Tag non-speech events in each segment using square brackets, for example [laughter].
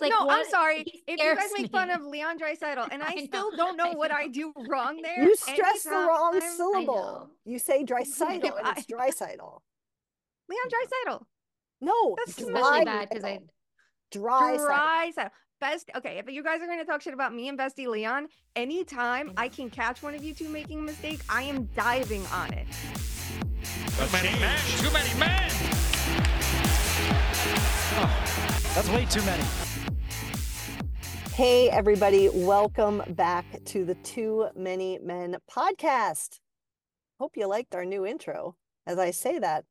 Like, no, I'm sorry. he If you guys scares make fun me. of Leon Draisaitl, [laughs] and I, I know, still don't know I what I know. do wrong [laughs] there. You stress the wrong anytime- syllable. You say drycidal [laughs] If and it's drycidal. Leon Draisaitl. No, That's especially bad because I dry Dry saddle. Best okay, if you guys are going to talk shit about me and Bestie Leon, anytime I can catch one of you two making a mistake, I am diving on it. Too many men. Too many men. That's way too many. Hey, everybody, welcome back to the Too Many Men podcast. Hope you liked our new intro. As I say that,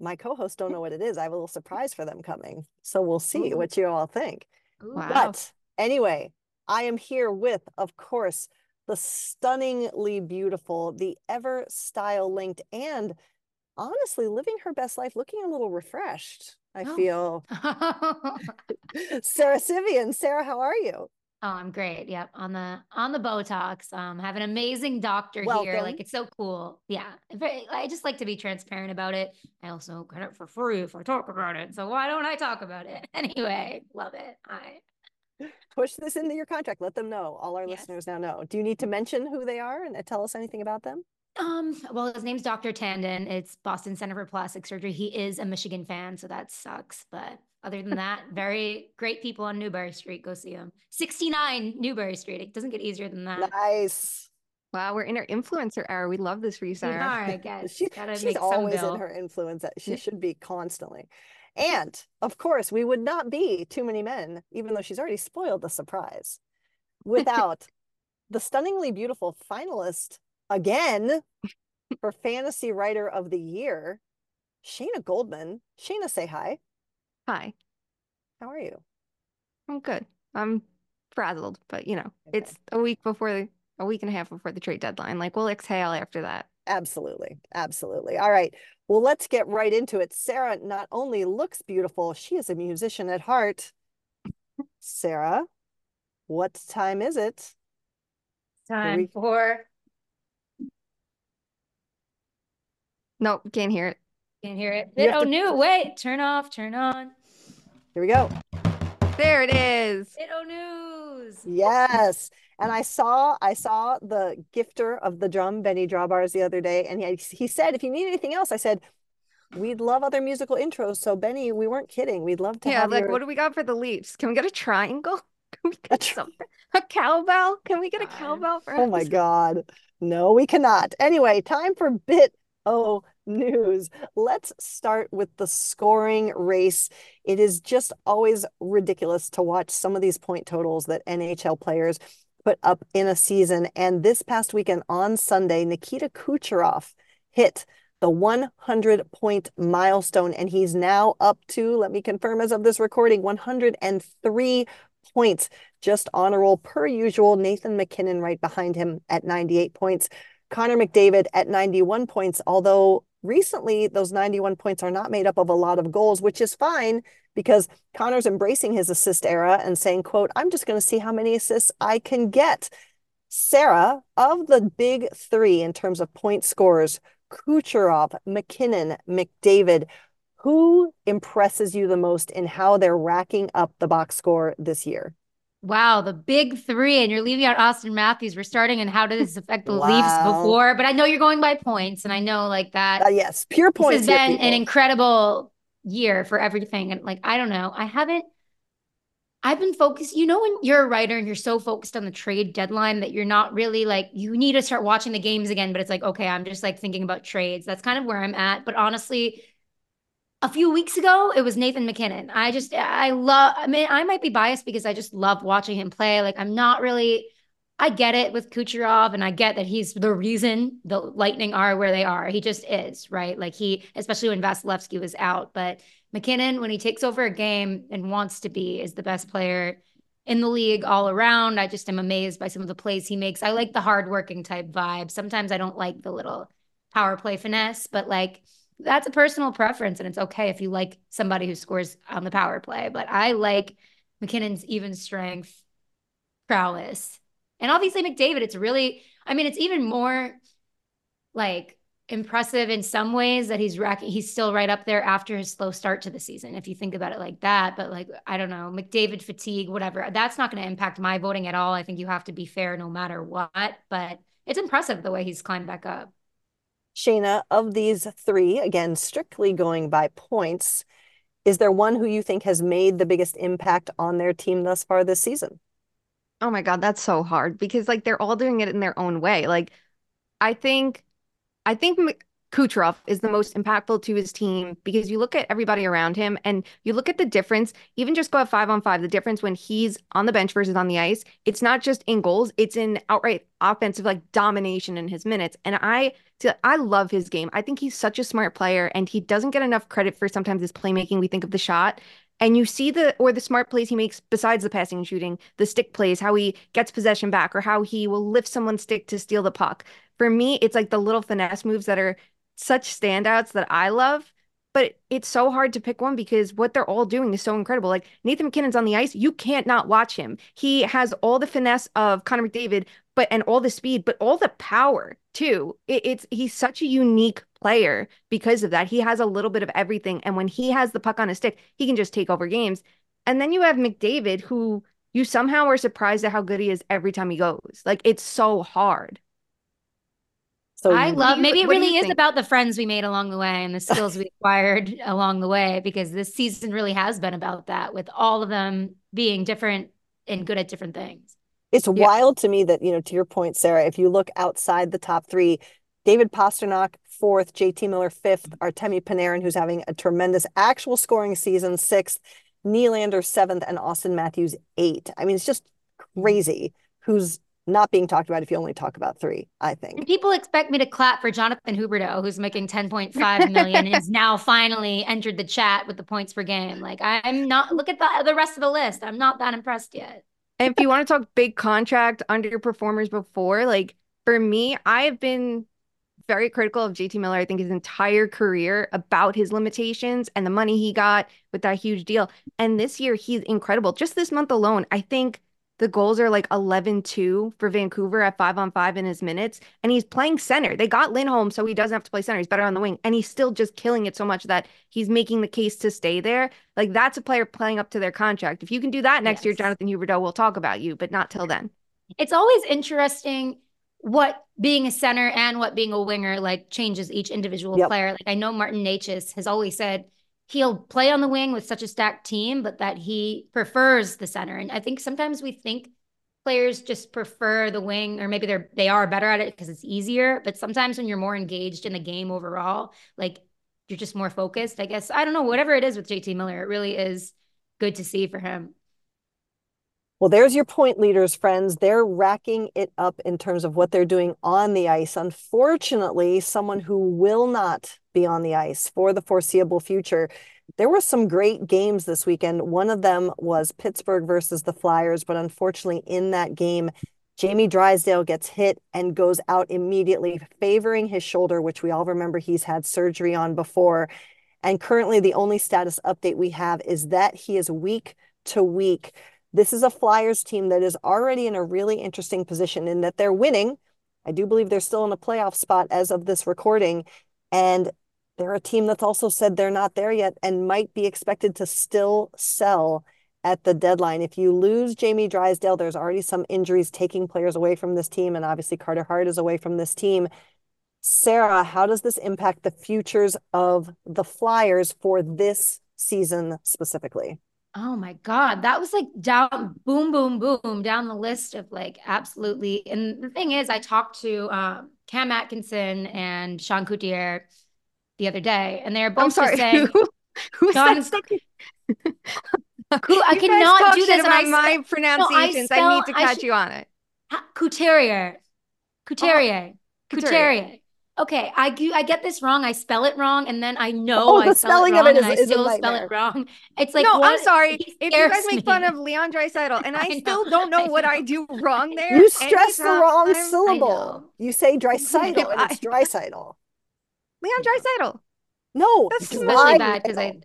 my co hosts don't know what it is. I have a little surprise for them coming. So we'll see Ooh. what you all think. Ooh, Wow. But anyway, I am here with, of course, the stunningly beautiful, the ever style linked, and honestly living her best life, looking a little refreshed. I Oh. feel [laughs] [laughs] Sara Civian. Sara, how are you? Oh, I'm great. Yep, on the on the Botox. Um, have an amazing doctor here. Like it's so cool. Yeah, very, I just like to be transparent about it. I also get it for free if I talk about it. So why don't I talk about it [laughs] anyway? Love it. I Push this into your contract. Let them know. All our Yes. listeners now know. Do you need to mention who they are and uh, tell us anything about them? Um, well, his name's Dr. Tandon. It's Boston Center for Plastic Surgery. He is a Michigan fan, so that sucks. But other than that, [laughs] very great people on Newbury Street. Go see him. 69 Newbury Street. It doesn't get easier than that. Nice. Wow, we're in our influencer era. We love this for you, We are, I [laughs] guess. She, Gotta she's make always in her influence. uh, She should be constantly. And of course, we would not be too many men, even though she's already spoiled the surprise, [laughs] without the stunningly beautiful finalist again [laughs] for Fantasy Writer of the Year, Shayna Goldman. Shayna, say hi. Hi, How are you? I'm good. I'm frazzled, but you know, Okay. it's a week before the a week and a half before the trade deadline. Like we'll exhale after that. Absolutely. Absolutely. All right. Well, let's get right into it. Sara not only looks beautiful, she is a musician at heart. [laughs] Sara, what time is it? Time we- for Nope, can't hear it. can't hear it. You have oh to- new wait, turn off, turn on. Here we go. There it is. Ditto oh, news. Yes. And I saw I saw the gifter of the drum, Benny Drawbars, the other day, and he he said, if you need anything else, I said, we'd love other musical intros. So Benny, we weren't kidding. We'd love to Yeah, have like your what do we got for the Leafs? Can we get a triangle? [laughs] Can we A get tri- something? A cowbell? Can we get a cowbell for Oh my? God. No, we cannot. Anyway, time for bit O news. Let's start with the scoring race. It is just always ridiculous to watch some of these point totals that NHL players put up in a season. And this past weekend on Sunday, Nikita Kucherov hit the 100 point milestone, and he's now up to, let me confirm as of this recording, 103 points just on a roll per usual. Nathan MacKinnon right behind him at 98 points. Connor McDavid at 91 points, although recently those 91 points are not made up of a lot of goals, which is fine because Connor's embracing his assist era and saying, quote, I'm just going to see how many assists I can get. Sara, of the big three in terms of point scorers, Kucherov, MacKinnon, McDavid, who impresses you the most in how they're racking up the box score this year? Wow, the big three, and you're leaving out Auston Matthews. We're starting, and how does this affect the Leafs before? But I know you're going by points, and I know like that. Uh, yes, pure points. this has been an incredible year for everything, and like I don't know, I haven't. I've been focused. You know, when you're a writer and you're so focused on the trade deadline that you're not really like you need to start watching the games again. But it's like okay, I'm just like thinking about trades. That's kind of where I'm at. But honestly, a few weeks ago, it was Nathan MacKinnon. I just, I love, I mean, I might be biased because I just love watching him play. Like, I'm not really, I get it with Kucherov and I get that he's the reason the Lightning are where they are. He just is, right? Like, he, especially when Vasilevskiy was out. But MacKinnon, when he takes over a game and wants to be, is the best player in the league all around. I just am amazed by some of the plays he makes. I like the hardworking type vibe. Sometimes I don't like the little power play finesse, but like, that's a personal preference and it's okay if you like somebody who scores on the power play but i like mackinnon's even strength prowess and obviously mcdavid it's really i mean it's even more like impressive in some ways that he's racking he's still right up there after his slow start to the season if you think about it like that but like i don't know mcdavid fatigue whatever that's not going to impact my voting at all i think you have to be fair no matter what but it's impressive the way he's climbed back up Shayna, of these three, again, strictly going by points, is there one who you think has made the biggest impact on their team thus far this season? Oh my God, that's so hard because like they're all doing it in their own way. Like, I think, I think Kucherov is the most impactful to his team because you look at everybody around him and you look at the difference, even just go at five on five, the difference when he's on the bench versus on the ice. It's not just in goals, it's in outright offensive like domination in his minutes. And I I love his game. I think he's such a smart player and he doesn't get enough credit for sometimes his playmaking. We think of the shot and you see the or the smart plays he makes besides the passing and shooting, the stick plays, how he gets possession back or how he will lift someone's stick to steal the puck. For me, it's like the little finesse moves that are such standouts that I love. But it's so hard to pick one because what they're all doing is so incredible. Like Nathan MacKinnon's on the ice, you can't not watch him. He has all the finesse of Connor McDavid, but and all the speed, but all the power too. It, it's he's such a unique player because of that. He has a little bit of everything, and when he has the puck on his stick, he can just take over games. And then you have McDavid, who you somehow are surprised at how good he is every time he goes. Like it's so hard. So I love maybe it really is about the friends we made along the way and the skills we acquired [laughs] along the way because this season really has been about that with all of them being different and good at different things. It's yeah. wild to me that, you know, to your point, Sara, if you look outside the top three, David Pastrnak fourth, JT Miller fifth, Artemi Panarin, who's having a tremendous actual scoring season, sixth, Nylander seventh, and Auston Matthews eight. I mean, it's just mm-hmm. crazy who's not being talked about if you only talk about three, I think. And people expect me to clap for Jonathan Huberdeau, who's making 10.5 million and is now finally entered the chat with the points per game. Like I'm not look at the the rest of the list. I'm not that impressed yet. And if you want to talk big contract underperformers before, like for me, I've been very critical of JT Miller, I think his entire career about his limitations and the money he got with that huge deal. And this year he's incredible. Just this month alone, I think the goals are like 11 2 for Vancouver at five on five in his minutes. And he's playing center. They got Lindholm, so he doesn't have to play center. He's better on the wing. And he's still just killing it so much that he's making the case to stay there. Like that's a player playing up to their contract. If you can do that next yes. year, Jonathan Huberdeau, we'll talk about you, but not till then. It's always interesting what being a center and what being a winger like changes each individual yep. player. Like I know Martin Necas has always said he'll play on the wing with such a stacked team, but that he prefers the center. And I think sometimes we think players just prefer the wing, or maybe they're they are better at it because it's easier. But sometimes when you're more engaged in the game overall, like you're just more focused. I guess I don't know. Whatever it is with JT Miller, it really is good to see for him. Well, there's your point leaders, friends. They're racking it up in terms of what they're doing on the ice. Unfortunately, someone who will not be on the ice for the foreseeable future. There were some great games this weekend. One of them was Pittsburgh versus the Flyers, but unfortunately, in that game, Jamie Drysdale gets hit and goes out immediately, favoring his shoulder, which we all remember he's had surgery on before. And currently, the only status update we have is that he is week to week. This is a Flyers team that is already in a really interesting position in that they're winning. I do believe they're still in a playoff spot as of this recording. And they're a team that's also said they're not there yet and might be expected to still sell at the deadline. If you lose Jamie Drysdale, there's already some injuries taking players away from this team. And obviously, Carter Hart is away from this team. Sara, how does this impact the futures of the Flyers for this season specifically? Oh my God. That was like down, boom, boom, boom, down the list of like absolutely. And the thing is, I talked to um, Cam Atkinson and Sean Couturier the other day, and they're both I'm sorry, [laughs] saying, who, who Sean, said [laughs] Who, I cannot do this. About my pronunciations. No, I, spell, I, need to catch should, you on it. Couturier. Couturier. Oh, Couturier. Couturier okay, I I get this wrong. I spell it wrong, and then I know oh, I spell it wrong, it is, and I still spell it wrong. It's like no, what? I'm sorry. If you guys make fun of Leon Draisaitl, [laughs] and I, I still don't know, know, what I do wrong [laughs] there. You stress the wrong I'm, syllable. You say [laughs] Draisaitl, and it's Draisaitl. Leon Draisaitl. No, that's especially bad because I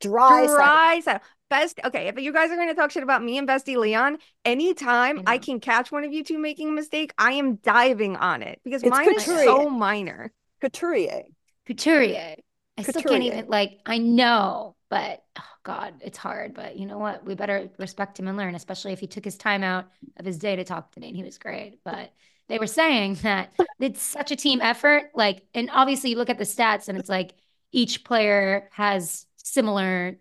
dry dry best okay if you guys are going to talk shit about me and bestie leon anytime I, I, can catch one of you two making a mistake i am diving on it because it's mine couture. is so minor Couturier. Couturier. I still can't even like I know, but oh God, it's hard. But you know what? We better respect him and learn, especially if he took his time out of his day to talk to me and he was great. But they were saying [laughs] that it's such a team effort. Like, and obviously you look at the stats and it's like each player has similar.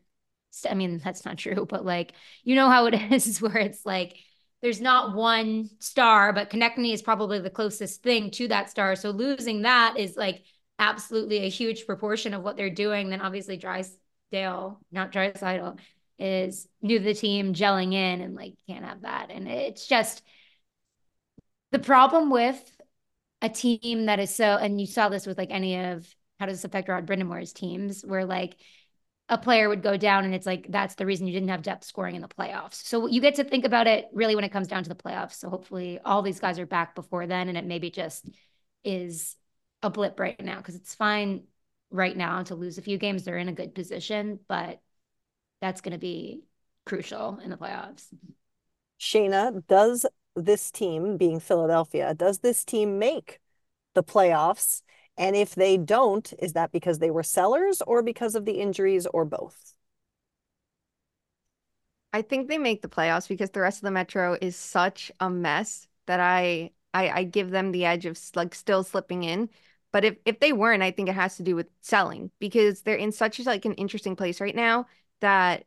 I mean, that's not true, but like you know how it [laughs] is where it's like there's not one star, but Konecny is probably the closest thing to that star. So losing that is like absolutely a huge proportion of what they're doing. Then obviously Drysdale, not Draisaitl, is new to the team, gelling in, and like can't have that. And it's just the problem with a team that is so, and you saw this with like any of how does this affect Rod Brind'Amour's teams, where like a player would go down and it's like that's the reason you didn't have depth scoring in the playoffs. So you get to think about it really when it comes down to the playoffs. So hopefully all these guys are back before then and it maybe just is a blip right now because it's fine right now to lose a few games. They're in a good position, but that's going to be crucial in the playoffs. Shayna, does this team, being Philadelphia, does this team make the playoffs? And if they don't, is that because they were sellers or because of the injuries or both? I think they make the playoffs because the rest of the Metro is such a mess that I I, I give them the edge of like still slipping in. But if if they weren't, I think it has to do with selling because they're in such like an interesting place right now that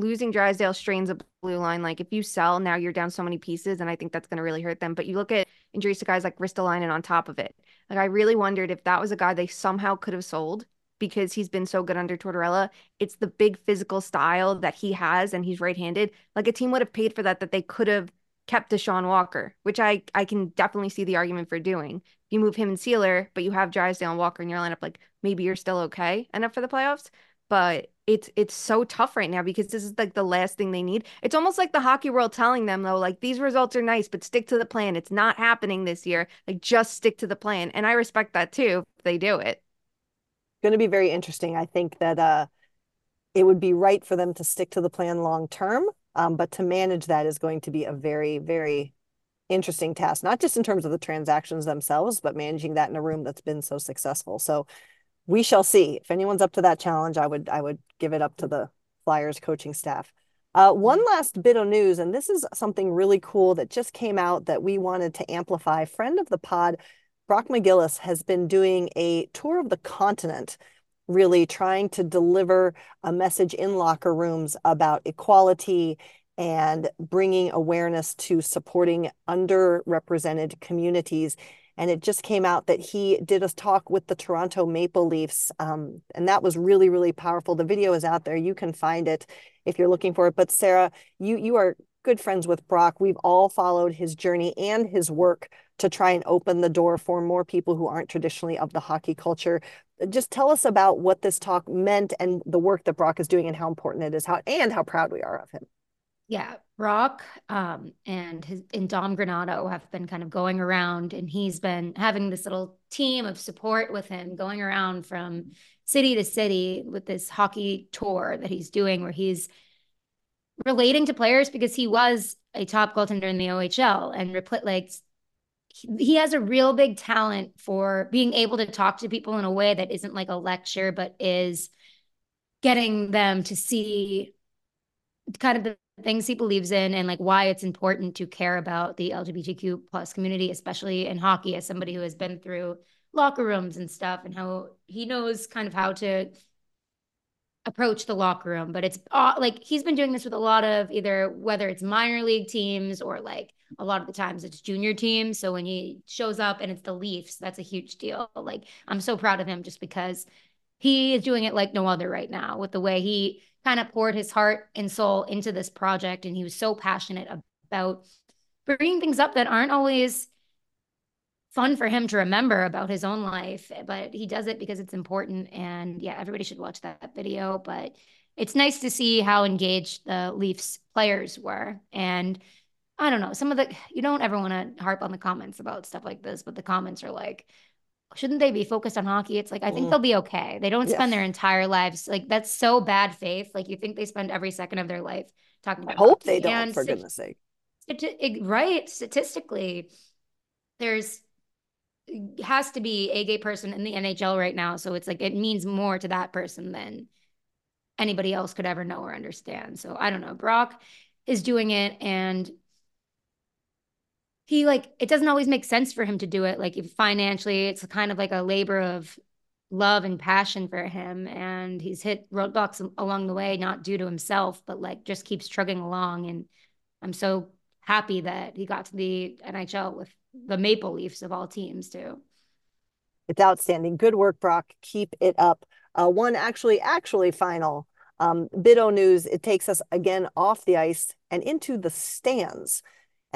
losing Drysdale strains a blue line. Like if you sell now, you're down so many pieces, and I think that's going to really hurt them. But you look at injuries to guys like Ristolainen and on top of it. Like I really wondered if that was a guy they somehow could have sold because he's been so good under Tortorella. It's the big physical style that he has, and he's right-handed. Like a team would have paid for that. That they could have kept Deshaun Walker, which I I can definitely see the argument for doing. You move him and Seeler, but you have Drysdale and Walker in your lineup. Like maybe you're still okay enough for the playoffs, but it's it's so tough right now because this is like the last thing they need. It's almost like the hockey world telling them though, like these results are nice, but stick to the plan. It's not happening this year. Like just stick to the plan. And I respect that too if they do it. Going to be very interesting. I think that uh it would be right for them to stick to the plan long term. Um, but to manage that is going to be a very, very interesting task, not just in terms of the transactions themselves, but managing that in a room that's been so successful. So we shall see. If anyone's up to that challenge, I would I would give it up to the Flyers coaching staff. Uh, one last bit of news, and this is something really cool that just came out that we wanted to amplify. Friend of the pod, Brock McGillis, has been doing a tour of the continent, really trying to deliver a message in locker rooms about equality and bringing awareness to supporting underrepresented communities and it just came out that he did a talk with the Toronto Maple Leafs, um, and that was really really powerful. The video is out there; you can find it if you're looking for it. But Sara, you you are good friends with Brock. We've all followed his journey and his work to try and open the door for more people who aren't traditionally of the hockey culture. Just tell us about what this talk meant and the work that Brock is doing and how important it is, how and how proud we are of him. Yeah, Brock um, and his and Dom Granato have been kind of going around, and he's been having this little team of support with him, going around from city to city with this hockey tour that he's doing, where he's relating to players because he was a top goaltender in the OHL, and like he has a real big talent for being able to talk to people in a way that isn't like a lecture, but is getting them to see kind of the things he believes in and like why it's important to care about the LGBTQ plus community, especially in hockey, as somebody who has been through locker rooms and stuff, and how he knows kind of how to approach the locker room. But it's uh, like he's been doing this with a lot of either whether it's minor league teams or like a lot of the times it's junior teams. So when he shows up and it's the Leafs, that's a huge deal. Like I'm so proud of him just because he is doing it like no other right now with the way he kind of poured his heart and soul into this project. And he was so passionate about bringing things up that aren't always fun for him to remember about his own life, but he does it because it's important. And yeah, everybody should watch that video. But it's nice to see how engaged the Leafs players were. And I don't know, some of the, you don't ever want to harp on the comments about stuff like this, but the comments are like, shouldn't they be focused on hockey? It's like I think mm. they'll be okay. They don't spend yes. their entire lives like that's so bad faith. Like you think they spend every second of their life talking about. I hope hockey. they don't, and for goodness sake. It, right, statistically, there's has to be a gay person in the NHL right now. So it's like it means more to that person than anybody else could ever know or understand. So I don't know. Brock is doing it and he like it doesn't always make sense for him to do it like if financially it's kind of like a labor of love and passion for him and he's hit roadblocks along the way not due to himself but like just keeps trugging along and i'm so happy that he got to the nhl with the maple leafs of all teams too. It's outstanding. Good work brock. Keep it up. Uh, one actually actually final um, Bito news, it takes us again off the ice and into the stands.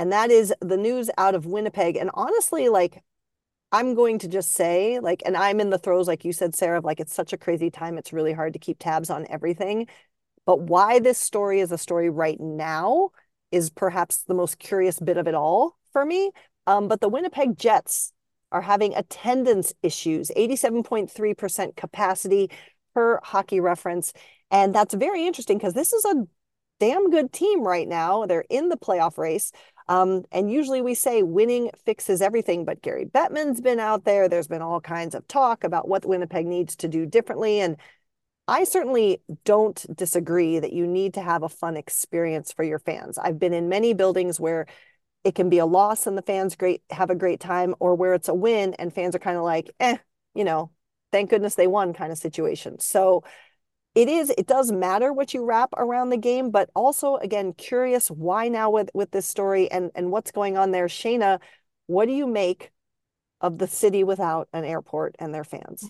And that is the news out of Winnipeg. And honestly, like, I'm going to just say, like, and I'm in the throes, like you said, Sara, of like, it's such a crazy time. It's really hard to keep tabs on everything. But why this story is a story right now is perhaps the most curious bit of it all for me. Um, but the Winnipeg Jets are having attendance issues, 87.3% capacity per hockey reference. And that's very interesting because this is a damn good team right now. They're in the playoff race. Um, and usually we say winning fixes everything, but Gary Bettman's been out there. There's been all kinds of talk about what Winnipeg needs to do differently. And I certainly don't disagree that you need to have a fun experience for your fans. I've been in many buildings where it can be a loss and the fans great have a great time, or where it's a win and fans are kind of like, eh, you know, thank goodness they won kind of situation. So it is it does matter what you wrap around the game but also again curious why now with with this story and and what's going on there. Shayna what do you make of the city without an airport and their fans?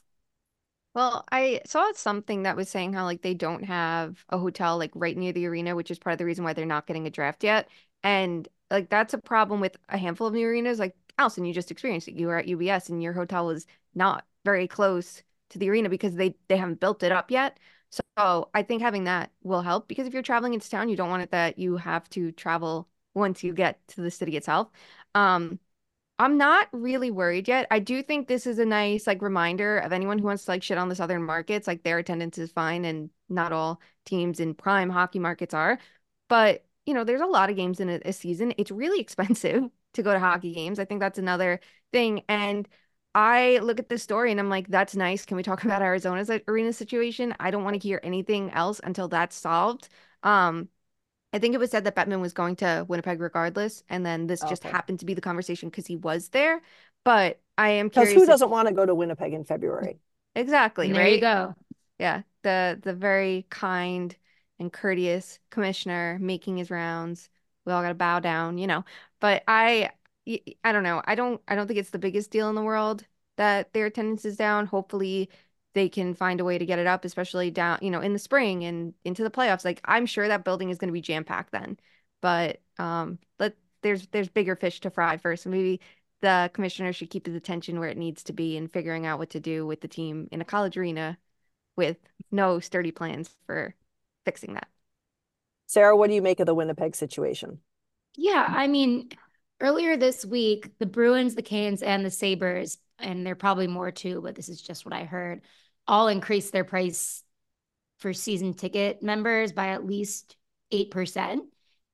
Well i saw something that was saying how like they don't have a hotel like right near the arena which is part of the reason why they're not getting a draft yet. And like that's a problem with a handful of new arenas. Like Alison, you just experienced it. You were at ubs and your hotel was not very close to the arena because they they haven't built it up yet so I think having that will help because if you're traveling into town, you don't want it that you have to travel once you get to the city itself. Um, I'm not really worried yet. I do think this is a nice like reminder of anyone who wants to like shit on the southern markets, like their attendance is fine and not all teams in prime hockey markets are. But, you know, there's a lot of games in a, a season. It's really [laughs] expensive to go to hockey games. I think that's another thing. And I look at this story and I'm like, that's nice. Can we talk [laughs] about Arizona's arena situation? I don't want to hear anything else until that's solved. Um, I think it was said that Bettman was going to Winnipeg regardless, and then this just happened to be the conversation because he was there. But I am curious. Who doesn't want to go to Winnipeg in February? Exactly. And there right? you go. Yeah, the the very kind and courteous commissioner making his rounds. We all got to bow down, you know. But I I don't know. I don't I don't think it's the biggest deal in the world that their attendance is down. Hopefully they can find a way to get it up, especially down, you know, in the spring and into the playoffs. Like I'm sure that building is going to be jam packed then. But um let there's there's bigger fish to fry first. Maybe the commissioner should keep his attention where it needs to be and figuring out what to do with the team in a college arena with no sturdy plans for fixing that. Sara, what do you make of the Winnipeg situation? Yeah, I mean, earlier this week, the Bruins, the Canes, and the Sabres, and there are probably more too, but this is just what I heard, all increased their price for season ticket members by at least 8%.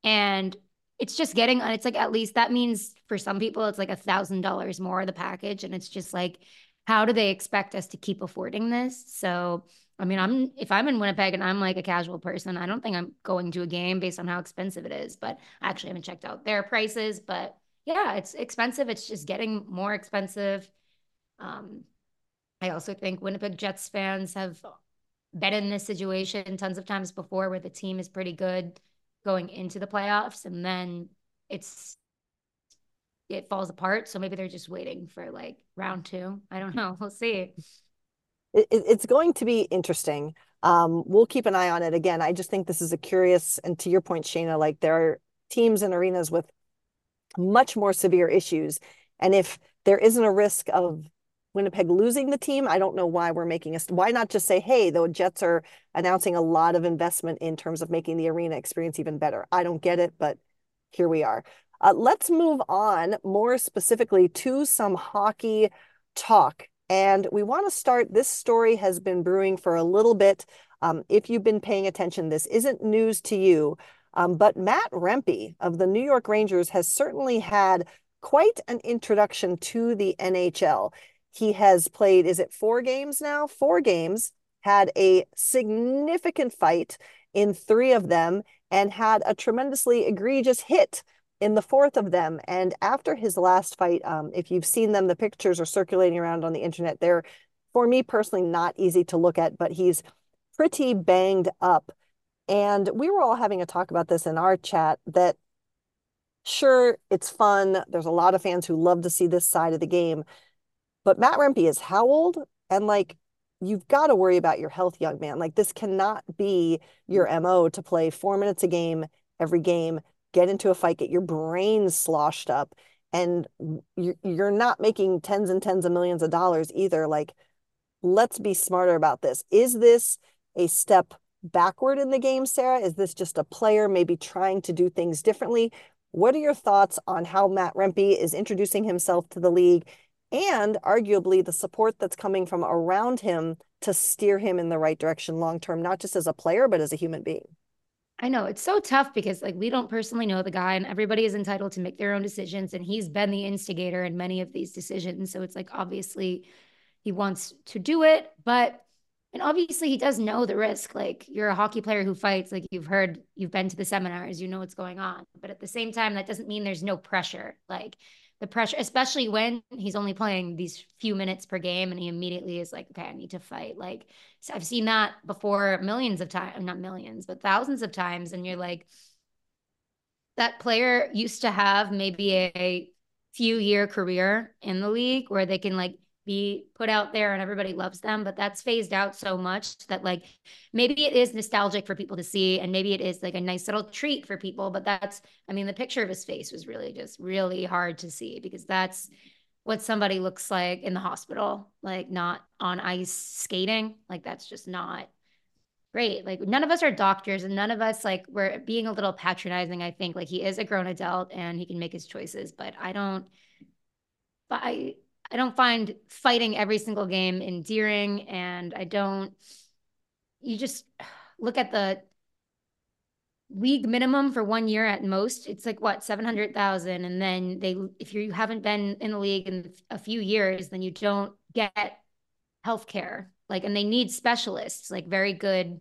And it's just getting, on. it's like at least that means for some people, it's like a thousand dollars more of the package. And it's just like, how do they expect us to keep affording this? So, I mean, I'm if I'm in Winnipeg and I'm like a casual person, I don't think I'm going to a game based on how expensive it is. But I actually haven't checked out their prices. But yeah, it's expensive. It's just getting more expensive. Um, I also think Winnipeg Jets fans have been in this situation tons of times before where the team is pretty good going into the playoffs and then it's it falls apart. So maybe they're just waiting for like round two. I don't [laughs] know. We'll see it, it's going to be interesting. Um, we'll keep an eye on it. Again, I just think this is a curious, and to your point, Shayna, like there are teams and arenas with much more severe issues. And if there isn't a risk of Winnipeg losing the team, I don't know why we're making a why not just say, hey, the Jets are announcing a lot of investment in terms of making the arena experience even better. I don't get it, but here we are. Uh, let's move on more specifically to some hockey talk. And we want to start, this story has been brewing for a little bit. Um, if you've been paying attention, this isn't news to you. Um, but Matt Rempe of the New York Rangers has certainly had quite an introduction to the NHL. He has played, is it four games now? Four games, had a significant fight in three of them, and had a tremendously egregious hit in the fourth of them. And after his last fight, um, if you've seen them, the pictures are circulating around on the internet. They're, for me personally, not easy to look at, but he's pretty banged up. And we were all having a talk about this in our chat that sure, it's fun. There's a lot of fans who love to see this side of the game. But Matt Rempe is how old? And like, you've got to worry about your health, young man. Like, this cannot be your MO to play four minutes a game every game, get into a fight, get your brain sloshed up. And you're not making tens and tens of millions of dollars either. Like, let's be smarter about this. Is this a step backward in the game, Sara? Is this just a player maybe trying to do things differently? What are your thoughts on how Matt Rempe is introducing himself to the league and arguably the support that's coming from around him to steer him in the right direction long term, not just as a player, but as a human being? I know it's so tough because like we don't personally know the guy and everybody is entitled to make their own decisions and he's been the instigator in many of these decisions so it's like obviously he wants to do it but and obviously he does know the risk like you're a hockey player who fights like you've heard you've been to the seminars you know what's going on but at the same time that doesn't mean there's no pressure like the pressure especially when he's only playing these few minutes per game and he immediately is like okay i need to fight. Like so i've seen that before millions of times not millions but thousands of times and you're like that player used to have maybe a few year career in the league where they can like be put out there and everybody loves them but that's phased out so much that like maybe it is nostalgic for people to see and maybe it is like a nice little treat for people but that's i mean the picture of his face was really just really hard to see because that's what somebody looks like in the hospital like not on ice skating. Like that's just not great. Like none of us are doctors and none of us like we're being a little patronizing i think. Like he is a grown adult and he can make his choices but i don't but i I don't find fighting every single game endearing, and I don't. You just look at the league minimum for one year at most. It's like what seven hundred thousand, and then they if you haven't been in the league in a few years, then you don't get health care. Like, and they need specialists, like very good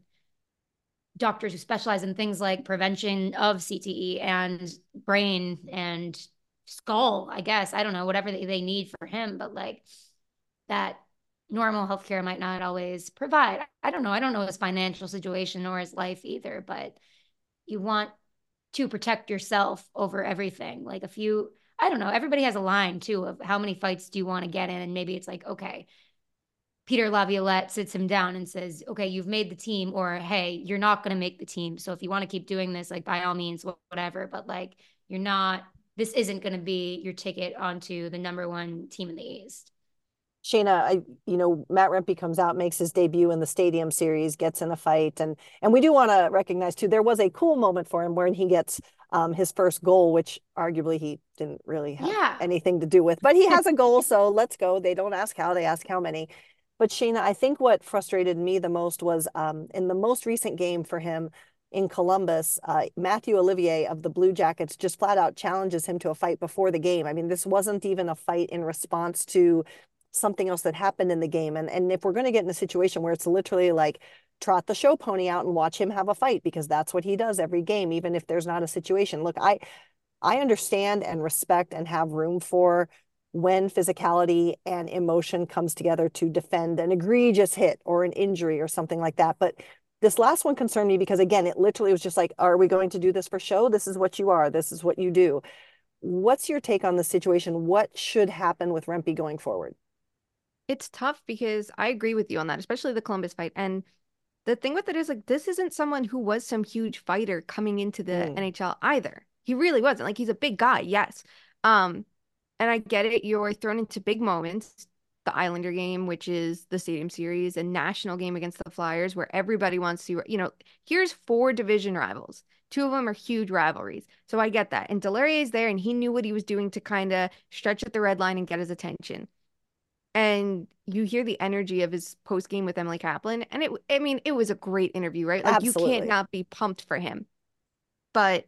doctors who specialize in things like prevention of CTE and brain and skull, I guess. I don't know, whatever they, they need for him, but like that normal healthcare might not always provide. I don't know. I don't know his financial situation or his life either, but you want to protect yourself over everything. Like if you, I don't know, everybody has a line too of how many fights do you want to get in? And maybe it's like, okay, Peter Laviolette sits him down and says, okay, you've made the team, or hey, you're not going to make the team. So if you want to keep doing this, like by all means, whatever, but like you're not this isn't going to be your ticket onto the number one team in the East. Shayna, I, you know, Matt Rempe comes out, makes his debut in the Stadium Series, gets in a fight, and and we do want to recognize too. There was a cool moment for him when he gets um, his first goal, which arguably he didn't really have yeah. anything to do with, but he has a goal, so let's go. They don't ask how, they ask how many. But Shayna, I think what frustrated me the most was um, in the most recent game for him in Columbus, uh, Matthew Olivier of the Blue Jackets just flat out challenges him to a fight before the game. I mean, this wasn't even a fight in response to something else that happened in the game. And, and if we're going to get in a situation where it's literally like trot the show pony out and watch him have a fight, because that's what he does every game, even if there's not a situation. Look, I, I understand and respect and have room for when physicality and emotion comes together to defend an egregious hit or an injury or something like that. But this last one concerned me because again, it literally was just like, are we going to do this for show? This is what you are. This is what you do. What's your take on the situation? What should happen with Rempe going forward? It's tough because I agree with you on that, especially the Columbus fight. And the thing with it is like this isn't someone who was some huge fighter coming into the mm. NHL either. He really wasn't. Like he's a big guy, yes. Um, and I get it. You're thrown into big moments the Islander game, which is the Stadium Series, a national game against the Flyers, where everybody wants to, you know, here's four division rivals. Two of them are huge rivalries. So I get that. And is there and he knew what he was doing to kind of stretch at the red line and get his attention. And you hear the energy of his post game with Emily Kaplan. And it, I mean, it was a great interview, right? Like Absolutely. you can't not be pumped for him. But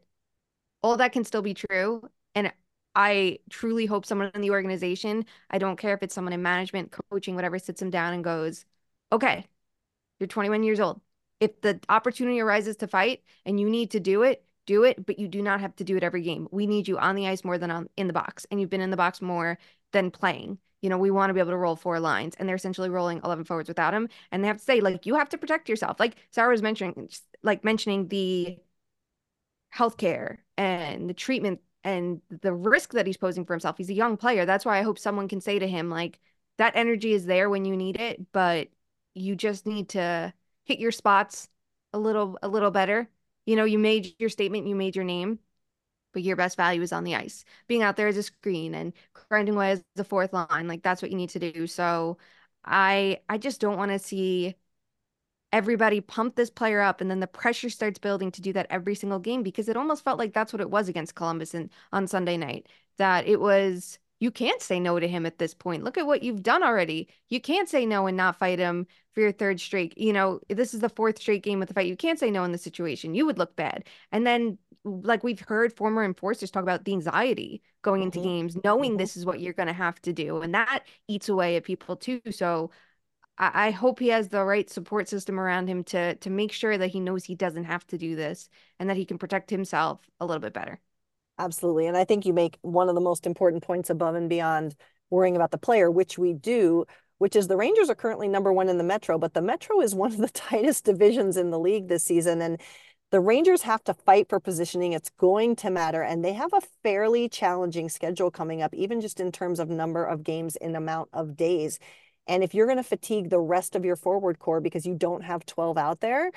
all that can still be true. And I truly hope someone in the organization, I don't care if it's someone in management, coaching, whatever, sits him down and goes, okay, you're 21 years old. If the opportunity arises to fight and you need to do it, do it, but you do not have to do it every game. We need you on the ice more than on in the box, and you've been in the box more than playing. You know, we want to be able to roll four lines, and they're essentially rolling 11 forwards without him. And they have to say, like, you have to protect yourself. Like Sara was mentioning, like mentioning the healthcare and the treatment and the risk that he's posing for himself. He's a young player. That's why I hope someone can say to him, like, that energy is there when you need it, but you just need to hit your spots a little a little better. You know, you made your statement, you made your name, but your best value is on the ice. Being out there as a screen and grinding away as the fourth line, like that's what you need to do. So I I just don't want to see everybody pump this player up and then the pressure starts building to do that every single game because it almost felt like that's what it was against Columbus and on Sunday night that it was you can't say no to him at this point. Look at what you've done already. You can't say no and not fight him for your third straight. You know, this is the fourth straight game with the fight. You can't say no in the situation. You would look bad. And then, like we've heard former enforcers talk about the anxiety going into mm-hmm. games, knowing mm-hmm. this is what you're going to have to do. And that eats away at people too. So I, I hope he has the right support system around him to to make sure that he knows he doesn't have to do this and that he can protect himself a little bit better. Absolutely. And I think you make one of the most important points above and beyond worrying about the player, which we do, which is the Rangers are currently number one in the Metro, but the Metro is [laughs] one of the tightest divisions in the league this season. And the Rangers have to fight for positioning. It's going to matter. And they have a fairly challenging schedule coming up, even just in terms of number of games in amount of days. And if you're going to fatigue the rest of your forward core because you don't have 12 out there,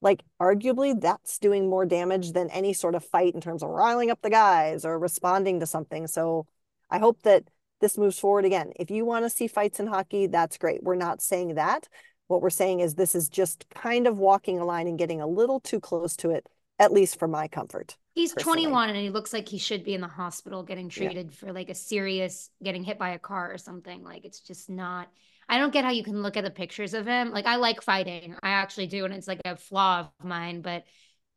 like arguably that's doing more damage than any sort of fight in terms of riling up the guys or responding to something. So I hope that this moves forward again. If you want to see fights in hockey, that's great. We're not saying that. What we're saying is this is just kind of walking a line and getting a little too close to it, at least for my comfort. He's personally. 21 and he looks like he should be in the hospital getting treated yeah. for like a serious getting hit by a car or something. Like it's just not I don't get how you can look at the pictures of him. Like I like fighting. I actually do and it's like a flaw of mine, but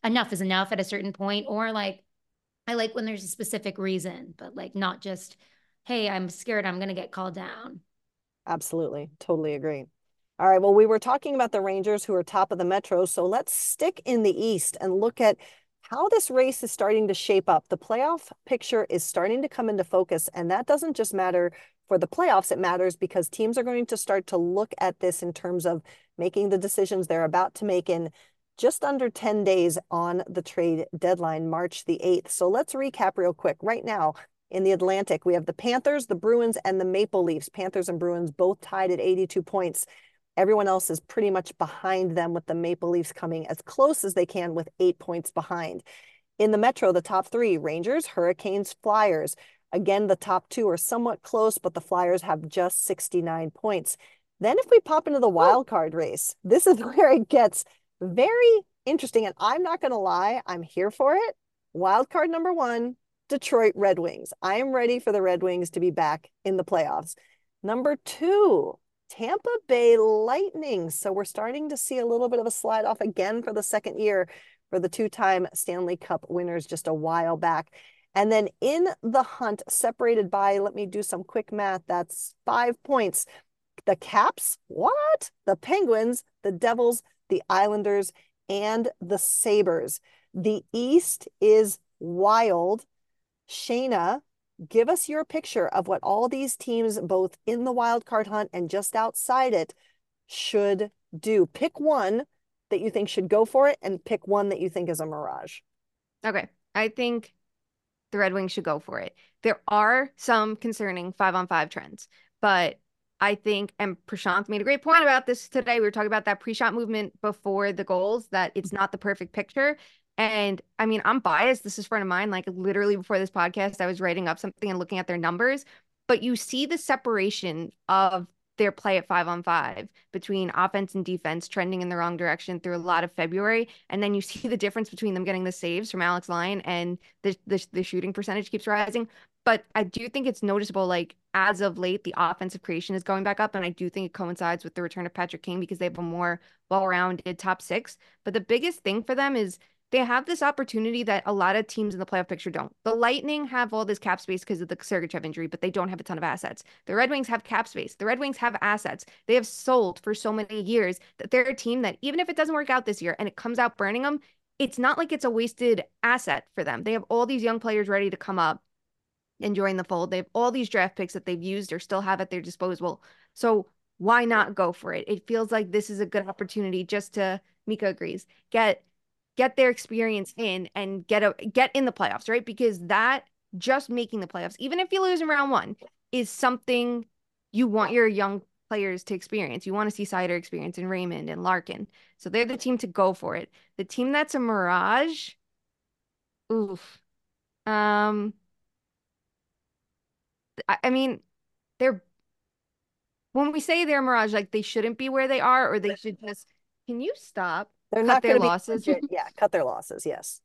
enough is enough at a certain point or like I like when there's a specific reason, but like not just hey, I'm scared I'm going to get called down. Absolutely. Totally agree. All right. Well, we were talking about the Rangers who are top of the Metro. So let's stick in the East and look at how this race is starting to shape up. The playoff picture is starting to come into focus. And that doesn't just matter for the playoffs, it matters because teams are going to start to look at this in terms of making the decisions they're about to make in just under 10 days on the trade deadline, March the 8th. So let's recap real quick. Right now in the Atlantic, we have the Panthers, the Bruins, and the Maple Leafs. Panthers and Bruins both tied at 82 points. Everyone else is pretty much behind them with the Maple Leafs coming as close as they can with eight points behind. In the Metro, the top three Rangers, Hurricanes, Flyers. Again, the top two are somewhat close, but the Flyers have just 69 points. Then, if we pop into the wild card race, this is [laughs] where it gets very interesting. And I'm not going to lie, I'm here for it. Wild card number one Detroit Red Wings. I am ready for the Red Wings to be back in the playoffs. Number two, Tampa Bay Lightning. So we're starting to see a little bit of a slide off again for the second year for the two time Stanley Cup winners just a while back. And then in the hunt, separated by, let me do some quick math, that's five points. The Caps, what? The Penguins, the Devils, the Islanders, and the Sabres. The East is wild. Shayna, give us your picture of what all these teams, both in the wild card hunt and just outside it, should do. Pick one that you think should go for it and pick one that you think is a mirage. Okay. I think the Red Wings should go for it. There are some concerning five on five trends, but I think, and Prashant made a great point about this today. We were talking about that pre shot movement before the goals, that it's not the perfect picture. And I mean, I'm biased. This is friend of mine. Like literally before this podcast, I was writing up something and looking at their numbers, but you see the separation of their play at five on five between offense and defense trending in the wrong direction through a lot of February. And then you [laughs] see the difference between them getting the saves from Alex Lyon and the, the, the shooting percentage keeps rising. But I do think it's noticeable, like as of late, the offensive creation is going back up. And I do think it coincides with the return of Patrick Kane because they have a more well rounded top six. But the biggest thing for them is they have this opportunity that a lot of teams in the playoff picture don't. The Lightning have all this cap space because of the Sergachev injury, but they don't have a ton of assets. The Red Wings have cap space. The Red Wings have assets. They have sold for so many years that they're a team that even if it doesn't work out this year and it comes out burning them, it's not like it's a wasted asset for them. They have all these young players ready to come up and join the fold. They have all these draft picks that they've used or still have at their disposal. So why not go for it? It feels like this is a good opportunity just to Mika agrees. Get get their experience in and get a get in the playoffs, right? Because that just making the playoffs, even if you lose in round one, is something you want your young players to experience. You want to see Seider experience and Raymond and Larkin. So they're the team to go for it. The team that's a mirage, oof. Um I, I mean, they're when we say they're mirage, like they shouldn't be where they are, or they should just can you stop? They're cut not their losses. be. Yeah, cut their losses. Yes.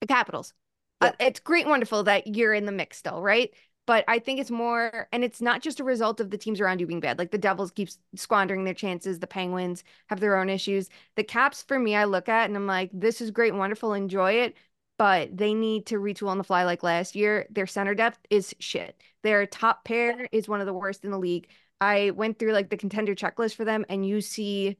the Capitals. Yeah. Uh, it's great, wonderful that you're in the mix still, right? But I think it's more, and it's not just a result of the teams around you being bad. Like the Devils keep squandering their chances. The Penguins have their own issues. The Caps, for me, I look at and I'm like, this is great, wonderful, enjoy it. But they need to retool on the fly like last year. Their center depth is shit. Their top pair is one of the worst in the league. I went through like the contender checklist for them, and you see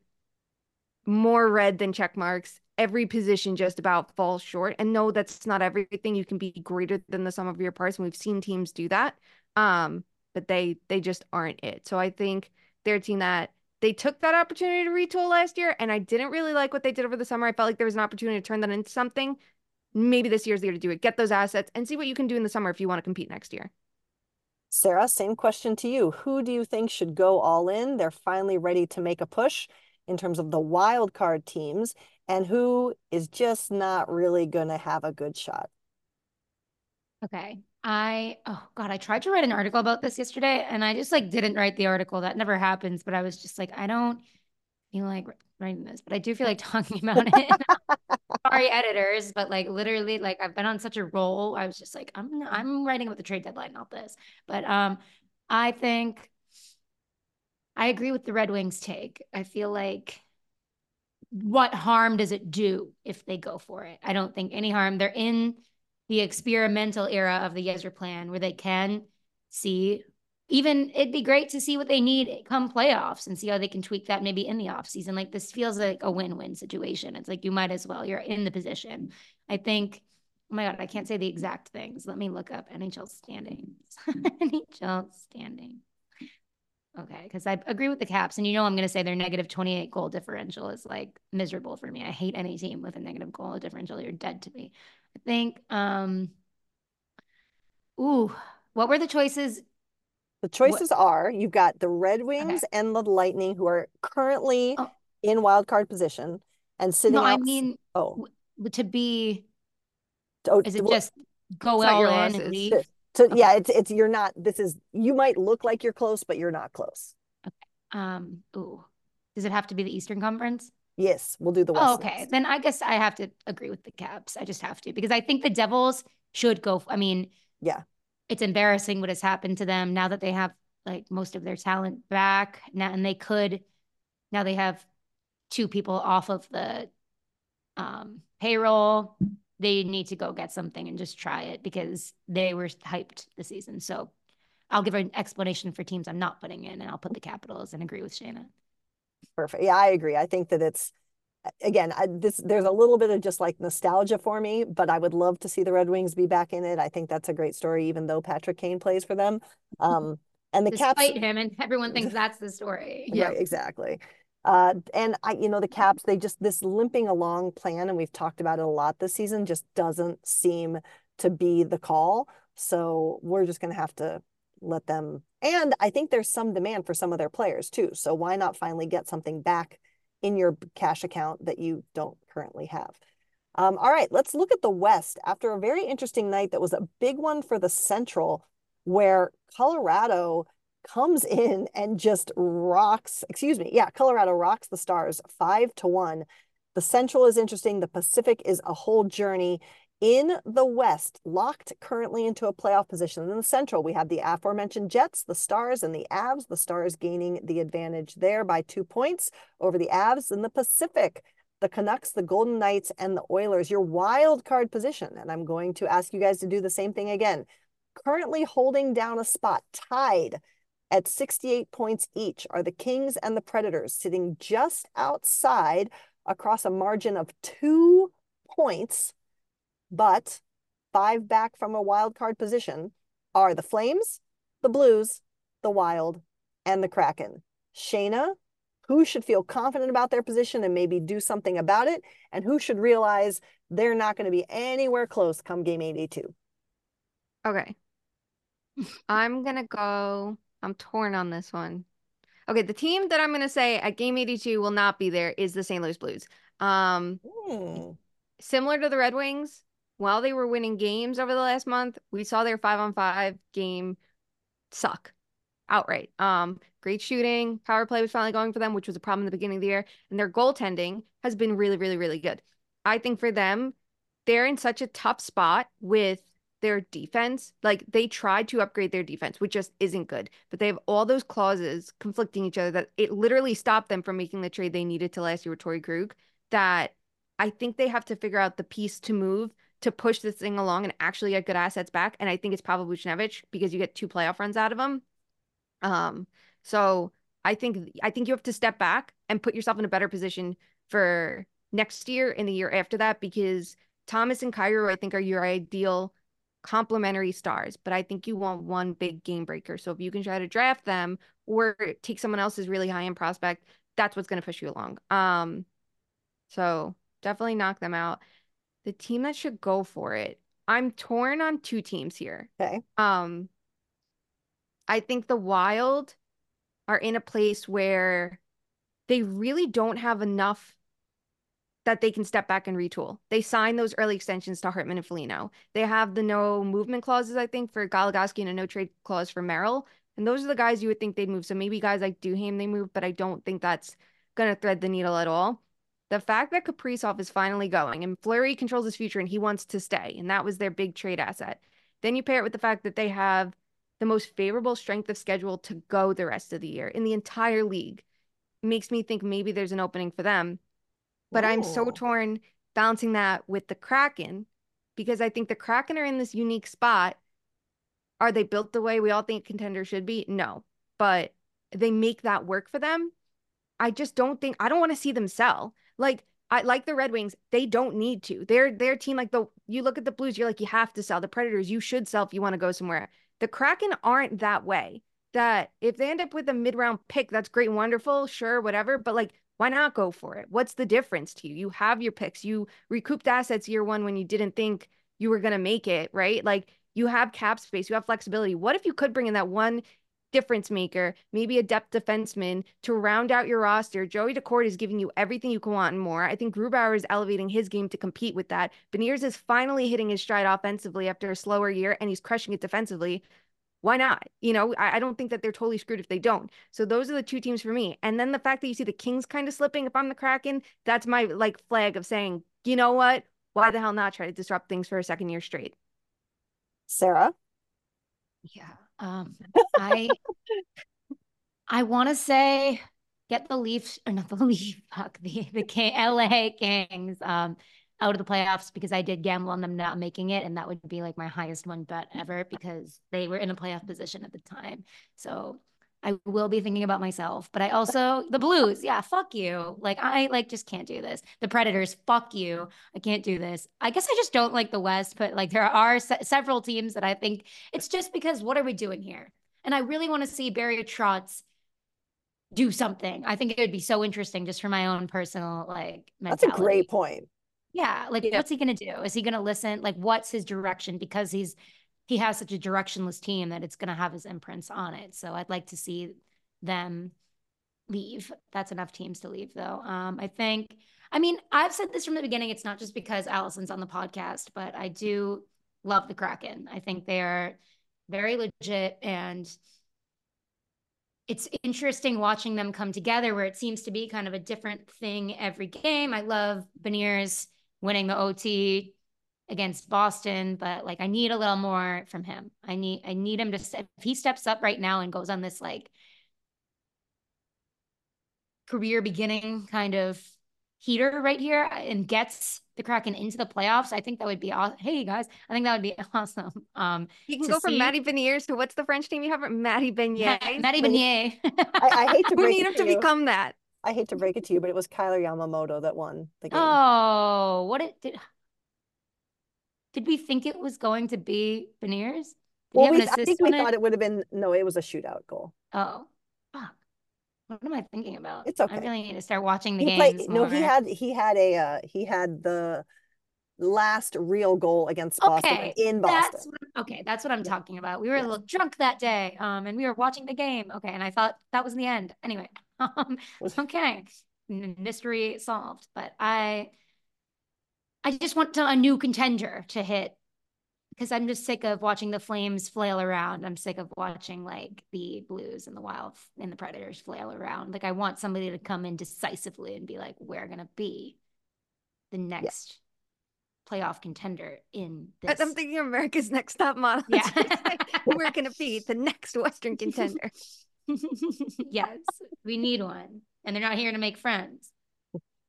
more red than check marks. Every position just about falls short. And no, that's not everything. You can be greater than the sum of your parts. And we've seen teams do that. Um, but they they just aren't it. So I think they're a team that they took that opportunity to retool last year. And I didn't really like what they did over the summer. I felt like there was an opportunity to turn that into something. Maybe this year's the year to do it. Get those assets and see what you can do in the summer if you want to compete next year. Sara, same question to you. Who do you think should go all in? They're finally ready to make a push in terms of the wild card teams, and who is just not really going to have a good shot. Okay. I oh god, I tried to write an article about this yesterday and I just like didn't write the article. That never happens, but I was just like, I don't feel like writing this, but I do feel like [laughs] talking about it. [laughs] Sorry, editors, but like literally, like I've been on such a roll. I was just like, I'm I'm writing about the trade deadline, not this. But um, I think I agree with the Red Wings take. I feel like what harm does it do if they go for it? I don't think any harm. They're in the experimental era of the Yzer plan where they can see even it'd be great to see what they need come playoffs and see how they can tweak that maybe in the off season. Like this feels like a win-win situation. It's like you might as well. You're in the position. I think oh my god, I can't say the exact things. Let me look up NHL standings. [laughs] NHL standings. Okay, because I agree with the Caps, and you know I'm going to say their negative 28 goal differential is like miserable for me. I hate any team with a negative goal differential. You're dead to me. I think. um Ooh, what were the choices? The choices what? are you've got the Red Wings okay. and the Lightning, who are currently oh. in wild card position and sitting. No, I mean, oh, to be. Oh, is it just go all in and leave? So okay. yeah, it's it's you're not. This is you might look like you're close, but you're not close. Okay. Um. Ooh. Does it have to be the Eastern Conference? Yes, we'll do the West. Oh, okay, next. then I guess I have to agree with the Caps. I just have to because I think the Devils should go. I mean, yeah, it's embarrassing what has happened to them now that they have like most of their talent back now, and they could now they have two people off of the um, payroll they need to go get something and just try it because they were hyped this season. So I'll give an explanation for teams I'm not putting in, and I'll put the Capitals and agree with Shayna. Perfect. Yeah, I agree. I think that it's again, I, this there's a little bit of just like nostalgia for me, but I would love to see the Red Wings be back in it. I think that's a great story, even though Patrick Kane plays for them. Um, and the Despite Caps, him, and everyone thinks [laughs] that's the story. Yeah, right, exactly. Uh, and I, you know, the Caps, they just this limping along plan, and we've talked about it a lot this season, just doesn't seem to be the call. So we're just going to have to let them. And I think there's some demand for some of their players too. So why not finally get something back in your cash account that you don't currently have? Um, all right, let's look at the West. After a very interesting night that was a big one for the Central, where Colorado comes in and just rocks, excuse me, yeah, Colorado rocks the stars five to one. The Central is interesting. The Pacific is a whole journey. In the West, locked currently into a playoff position. In the Central, we have the aforementioned Jets, the Stars, and the Avs. The Stars gaining the advantage there by two points over the Avs. In the Pacific, the Canucks, the Golden Knights, and the Oilers, your wild card position. And I'm going to ask you guys to do the same thing again. Currently holding down a spot, tied at 68 points each, are the Kings and the Predators, sitting just outside across a margin of two points, but five back from a wild card position are the Flames, the Blues, the Wild, and the Kraken. Shayna, who should feel confident about their position and maybe do something about it, and who should realize they're not going to be anywhere close come game 82? Okay. [laughs] I'm going to go. I'm torn on this one. Okay, the team that I'm going to say at game 82 will not be there is the St. Louis Blues. Um, Hmm. similar to the Red Wings, while they were winning games over the last month, we saw their five on five game suck outright. Um, great shooting, power play was finally going for them, which was a problem in the beginning of the year, and their goaltending has been really, really, really good. I think for them, they're in such a tough spot with their defense. Like they tried to upgrade their defense, which just isn't good. But they have all those clauses conflicting each other that it literally stopped them from making the trade they needed to last year with Torey Krug. That I think they have to figure out the piece to move to push this thing along and actually get good assets back. And I think it's probably Buchnevich because you get two playoff runs out of him. Um, so I think I think you have to step back and put yourself in a better position for next year and the year after that because Thomas and Kyrou, I think, are your ideal complementary stars, but I think you want one big game breaker. So if you can try to draft them or take someone else's really high end prospect, that's what's going to push you along. Um, so definitely knock them out. The team that should go for it. I'm torn on two teams here. Okay. Um, I think the Wild are in a place where they really don't have enough that they can step back and retool. They signed those early extensions to Hartman and Foligno. They have the no movement clauses, I think, for Goligoski and a no trade clause for Merrill. And those are the guys you would think they'd move. So maybe guys like Duhaime they move, but I don't think that's going to thread the needle at all. The fact that Kaprizov is finally going and Fleury controls his future and he wants to stay, and that was their big trade asset. Then you pair it with the fact that they have the most favorable strength of schedule to go the rest of the year in the entire league. Makes me think maybe there's an opening for them. But I'm so torn balancing that with the Kraken because I think the Kraken are in this unique spot. Are they built the way we all think contenders should be? No, but they make that work for them. I just don't think I don't want to see them sell. Like I like the Red Wings, they don't need to. They're their team like the you look at the Blues, you're like you have to sell. The Predators, you should sell if you want to go somewhere. The Kraken aren't that way. That if they end up with a mid-round pick, that's great wonderful, sure, whatever, but like why not go for it? What's the difference to you? You have your picks. You recouped assets year 1 when you didn't think you were going to make it, right? Like you have cap space, you have flexibility. What if you could bring in that one difference maker, maybe a depth defenseman to round out your roster. Joey Daccord is giving you everything you can want and more. I think Grubauer is elevating his game to compete with that. Beniers is finally hitting his stride offensively after a slower year, and he's crushing it defensively. Why not? You know, I, I don't think that they're totally screwed if they don't. So those are the two teams for me. And then the fact that you see the Kings kind of slipping, if I'm the Kraken, that's my like flag of saying, you know what? Why the hell not try to disrupt things for a second year straight? Sara? Yeah. Um, I I want to say get the Leafs or not the [laughs] Leaf, fuck the the King, LA Kings um out of the playoffs because I did gamble on them not making it, and that would be like my highest one bet ever because they were in a playoff position at the time. So I will be thinking about myself, but I also the Blues, yeah, fuck you. Like I like just can't do this. The Predators, fuck you. I can't do this. I guess I just don't like the West, but like there are se- several teams that I think it's just because what are we doing here? And I really want to see Barry Trotz do something. I think it would be so interesting just for my own personal like That's a great point. Yeah, like Yeah. what's he gonna do? Is he gonna listen? Like, what's his direction? Because he's he has such a directionless team that it's gonna have his imprints on it. So I'd like to see them leave. That's enough teams to leave, though. Um, I think. I mean, I've said this from the beginning. It's not just because Alison's on the podcast, but I do love the Kraken. I think they are very legit and it's interesting watching them come together where it seems to be kind of a different thing every game. I love Beniers winning the OT against Boston, but like I need a little more from him. I need I need him to if he steps up right now and goes on this like career beginning kind of heater right here and gets the Kraken into the playoffs, I think that would be awesome. Hey guys, I think that would be [laughs] awesome. Um, you can go from Matty Beniers to what's the French name you have? Matty Beignet. [laughs] Matty Beignet. I, I, hate to [laughs] we need him to, to become that. I hate to break it to you, but it was Kailer Yamamoto that won the game. Oh, what it did. Did we think it was going to be Beniers? Well, we, I think we thought it would have been no. It was a shootout goal. Oh, fuck. What am I thinking about? It's okay. I really need to start watching the he games. Played, no, he had he had a uh, he had the last real goal against Boston okay. in Boston. That's what, okay, that's what I'm yeah. talking about. We were yeah. a little drunk that day, um, and we were watching the game. Okay, and I thought that was the end. Anyway, [laughs] um, okay, mystery solved. But I, I just want to, a new contender to hit because I'm just sick of watching the Flames flail around. I'm sick of watching like the Blues and the Wild and the Predators flail around. Like I want somebody to come in decisively and be like, we're gonna be the next yeah. playoff contender in this. I'm thinking America's Next Top Model. Yeah, [laughs] we're gonna be [laughs] the next Western contender. [laughs] yes, we need one, and they're not here to make friends.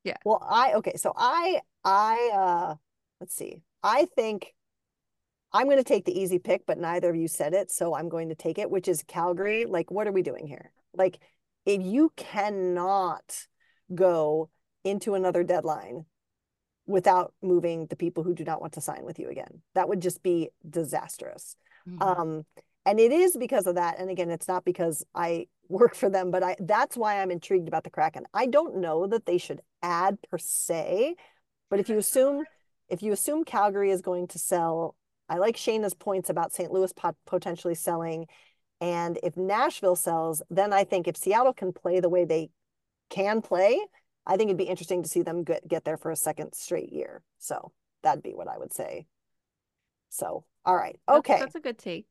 Yeah. Well, I okay. So I I uh let's see. I think I'm going to take the easy pick, but neither of you said it. So I'm going to take it, which is Calgary. Like, what are we doing here? Like, if you cannot go into another deadline without moving the people who do not want to sign with you again, that would just be disastrous. Mm-hmm. Um, and it is because of that. And again, it's not because I [laughs] work for them, but I that's why I'm intrigued about the Kraken. I don't know that they should add per se, but if you assume if you assume Calgary is going to sell I like Shayna's points about St. Louis pot- potentially selling. And if Nashville sells, then I think if Seattle can play the way they can play, I think it'd be interesting to see them get, get there for a second straight year. So that'd be what I would say. So, all right. Okay. That's, that's a good take.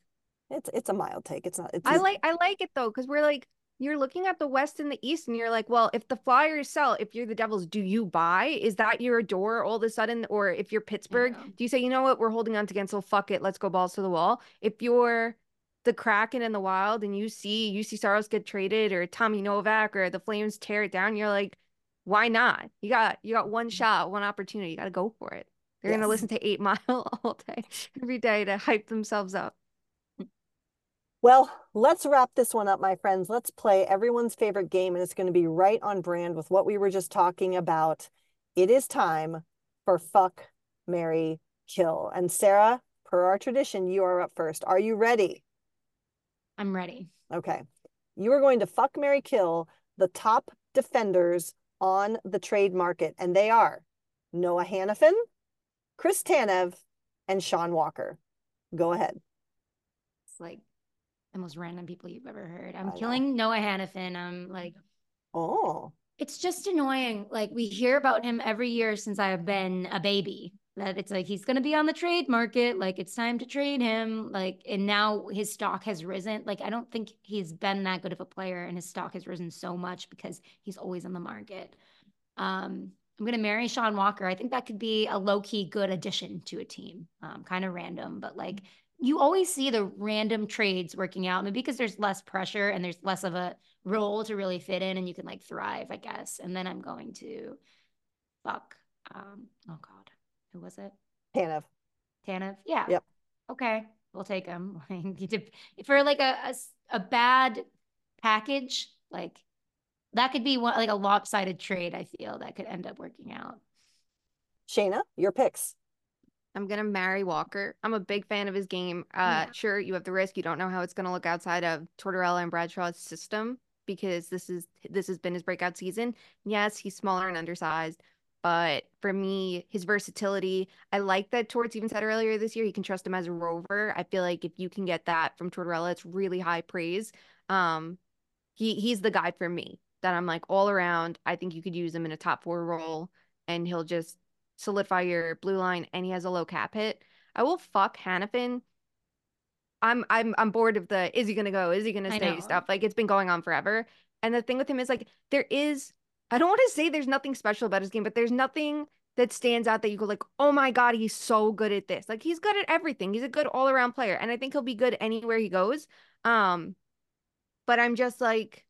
It's it's a mild take. It's not. It's, I like I like it though because we're like you're looking at the West and the East, and you're like, well, if the Flyers sell, if you're the Devils, do you buy? Is that your door all of a sudden? Or if you're Pittsburgh, do you say, you know what, we're holding on to Guentzel, fuck it, let's go balls to the wall? If you're the Kraken and the Wild, and you see you see Saros get traded, or Tommy Novak, or the Flames tear it down, you're like, why not? You got you got one mm. shot, one opportunity. You got to go for it. They're yes. gonna listen to Eight Mile [laughs] all day, every day to hype themselves up. Well, let's wrap this one up, my friends. Let's play everyone's favorite game, and it's going to be right on brand with what we were just talking about. It is time for Fuck, Marry, Kill. And Sara, per our tradition, you are up first. Are you ready? I'm ready. Okay. You are going to Fuck, Marry, Kill the top defenders on the trade market, and they are Noah Hanifin, Chris Tanev, and Sean Walker. Go ahead. It's like the most random people you've ever heard. I'm I killing know. Noah Hanifin. I'm like, oh, it's just annoying. Like we hear about him every year since I've been a baby. That it's like he's going to be on the trade market. Like it's time to trade him. Like and now his stock has risen. Like I don't think he's been that good of a player, and his stock has risen so much because he's always on the market. Um, I'm going to marry Sean Walker. I think that could be a low key good addition to a team. Um, kind of random, but like you always see the random trades working out, maybe because there's less pressure and there's less of a role to really fit in and you can like thrive, I guess. And then I'm going to fuck. Um, oh God, who was it? Tanev. Tanev. Yeah. Yep. Okay. We'll take him. [laughs] For like a, a, a bad package, like that could be one like a lopsided trade, I feel that could end up working out. Shayna, your picks. I'm gonna marry Walker. I'm a big fan of his game. Uh, yeah. sure, you have the risk. You don't know how it's gonna look outside of Tortorella and Brad Shaw's system because this is this has been his breakout season. Yes, he's smaller and undersized, but for me, his versatility, I like that Torts even said earlier this year he can trust him as a rover. I feel like if you can get that from Tortorella, it's really high praise. Um, he he's the guy for me that I'm like all around. I think you could use him in a top four role, and he'll just solidify your blue line and he has a low cap hit, I will fuck Hanifin. I'm I'm I'm bored of the is he gonna go? Is he gonna stay stuff? Like it's been going on forever. And the thing with him is like there is I don't want to say there's nothing special about his game, but there's nothing that stands out that you go like, oh my god, he's so good at this. Like he's good at everything. He's a good all around player, and I think he'll be good anywhere he goes. Um, but I'm just like,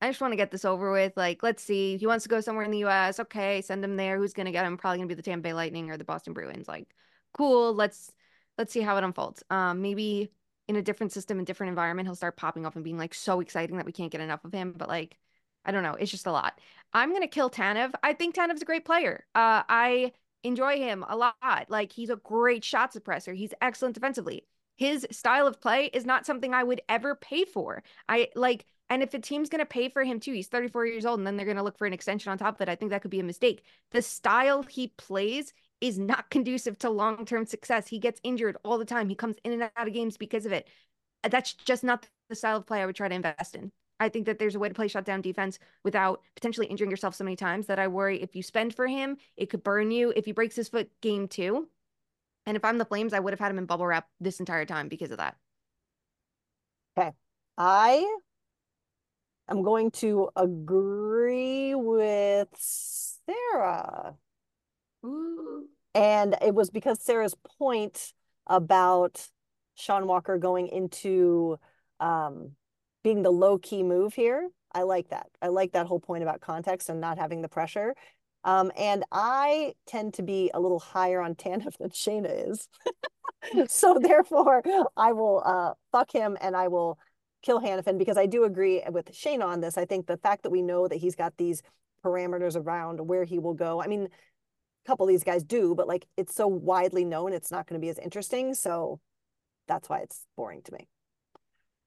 I just want to get this over with. Like, let's see. He wants to go somewhere in the US. Okay, send him there. Who's gonna get him? Probably gonna be the Tampa Bay Lightning or the Boston Bruins. Like, cool. Let's let's see how it unfolds. Um, maybe in a different system, and different environment, he'll start popping off and being like so exciting that we can't get enough of him. But like, I don't know. It's just a lot. I'm gonna kill Tanev. I think Tanev's a great player. Uh, I enjoy him a lot. Like, he's a great shot suppressor. He's excellent defensively. His style of play is not something I would ever pay for. I like and if a team's going to pay for him too, he's 34 years old, and then they're going to look for an extension on top of it. I think that could be a mistake. The style he plays is not [laughs] conducive to long term success. He gets injured all the time. He comes in and out of games because of it. Uh, that's just not the style of play I would try to invest in. I think that there's a way to play shutdown defense without potentially injuring yourself so many times that I worry if you spend for him, it could burn you. If he breaks his foot game two, and if I'm the Flames, I would have had him in bubble wrap this entire time because of that. Okay. I I'm going to agree with Sara. Ooh. And it was because Sara's point about Sean Walker going into um, being the low key move here. I like that. I like that whole point about context and not having the pressure. Um, and I tend to be a little higher on Tanev [laughs] than Shayna is. [laughs] so therefore, I will uh, fuck him and I will kill Hanifin because I do agree with Shane on this. I think the fact that we know that he's got these parameters around where he will go. I mean, a couple of these guys do, but like it's so widely known, it's not going to be as interesting. So that's why it's boring to me.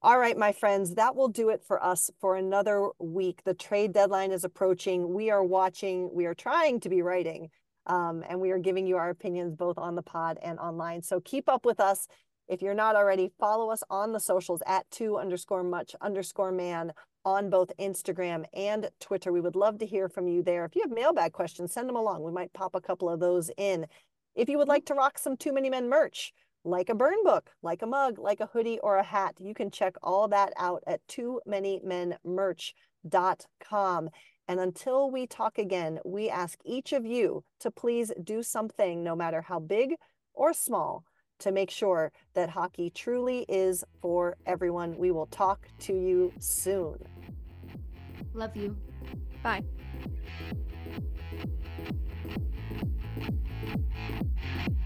All right, my friends, that will do it for us for another week. The trade deadline is approaching. We are watching, we are trying to be writing, um, and we are giving you our opinions both on the pod and online. So keep up with us. If you're not already, follow us on the socials at two underscore much underscore man on both Instagram and Twitter. We would love to hear from you there. If you have mailbag questions, send them along. We might pop a couple of those in. If you would like to rock some Too Many Men merch, like a burn book, like a mug, like a hoodie or a hat, you can check all that out at too many men merch.com. And until we talk again, we ask each of you to please do something, no matter how big or small to make sure that hockey truly is for everyone. We will talk to you soon. Love you. Bye. Thank you.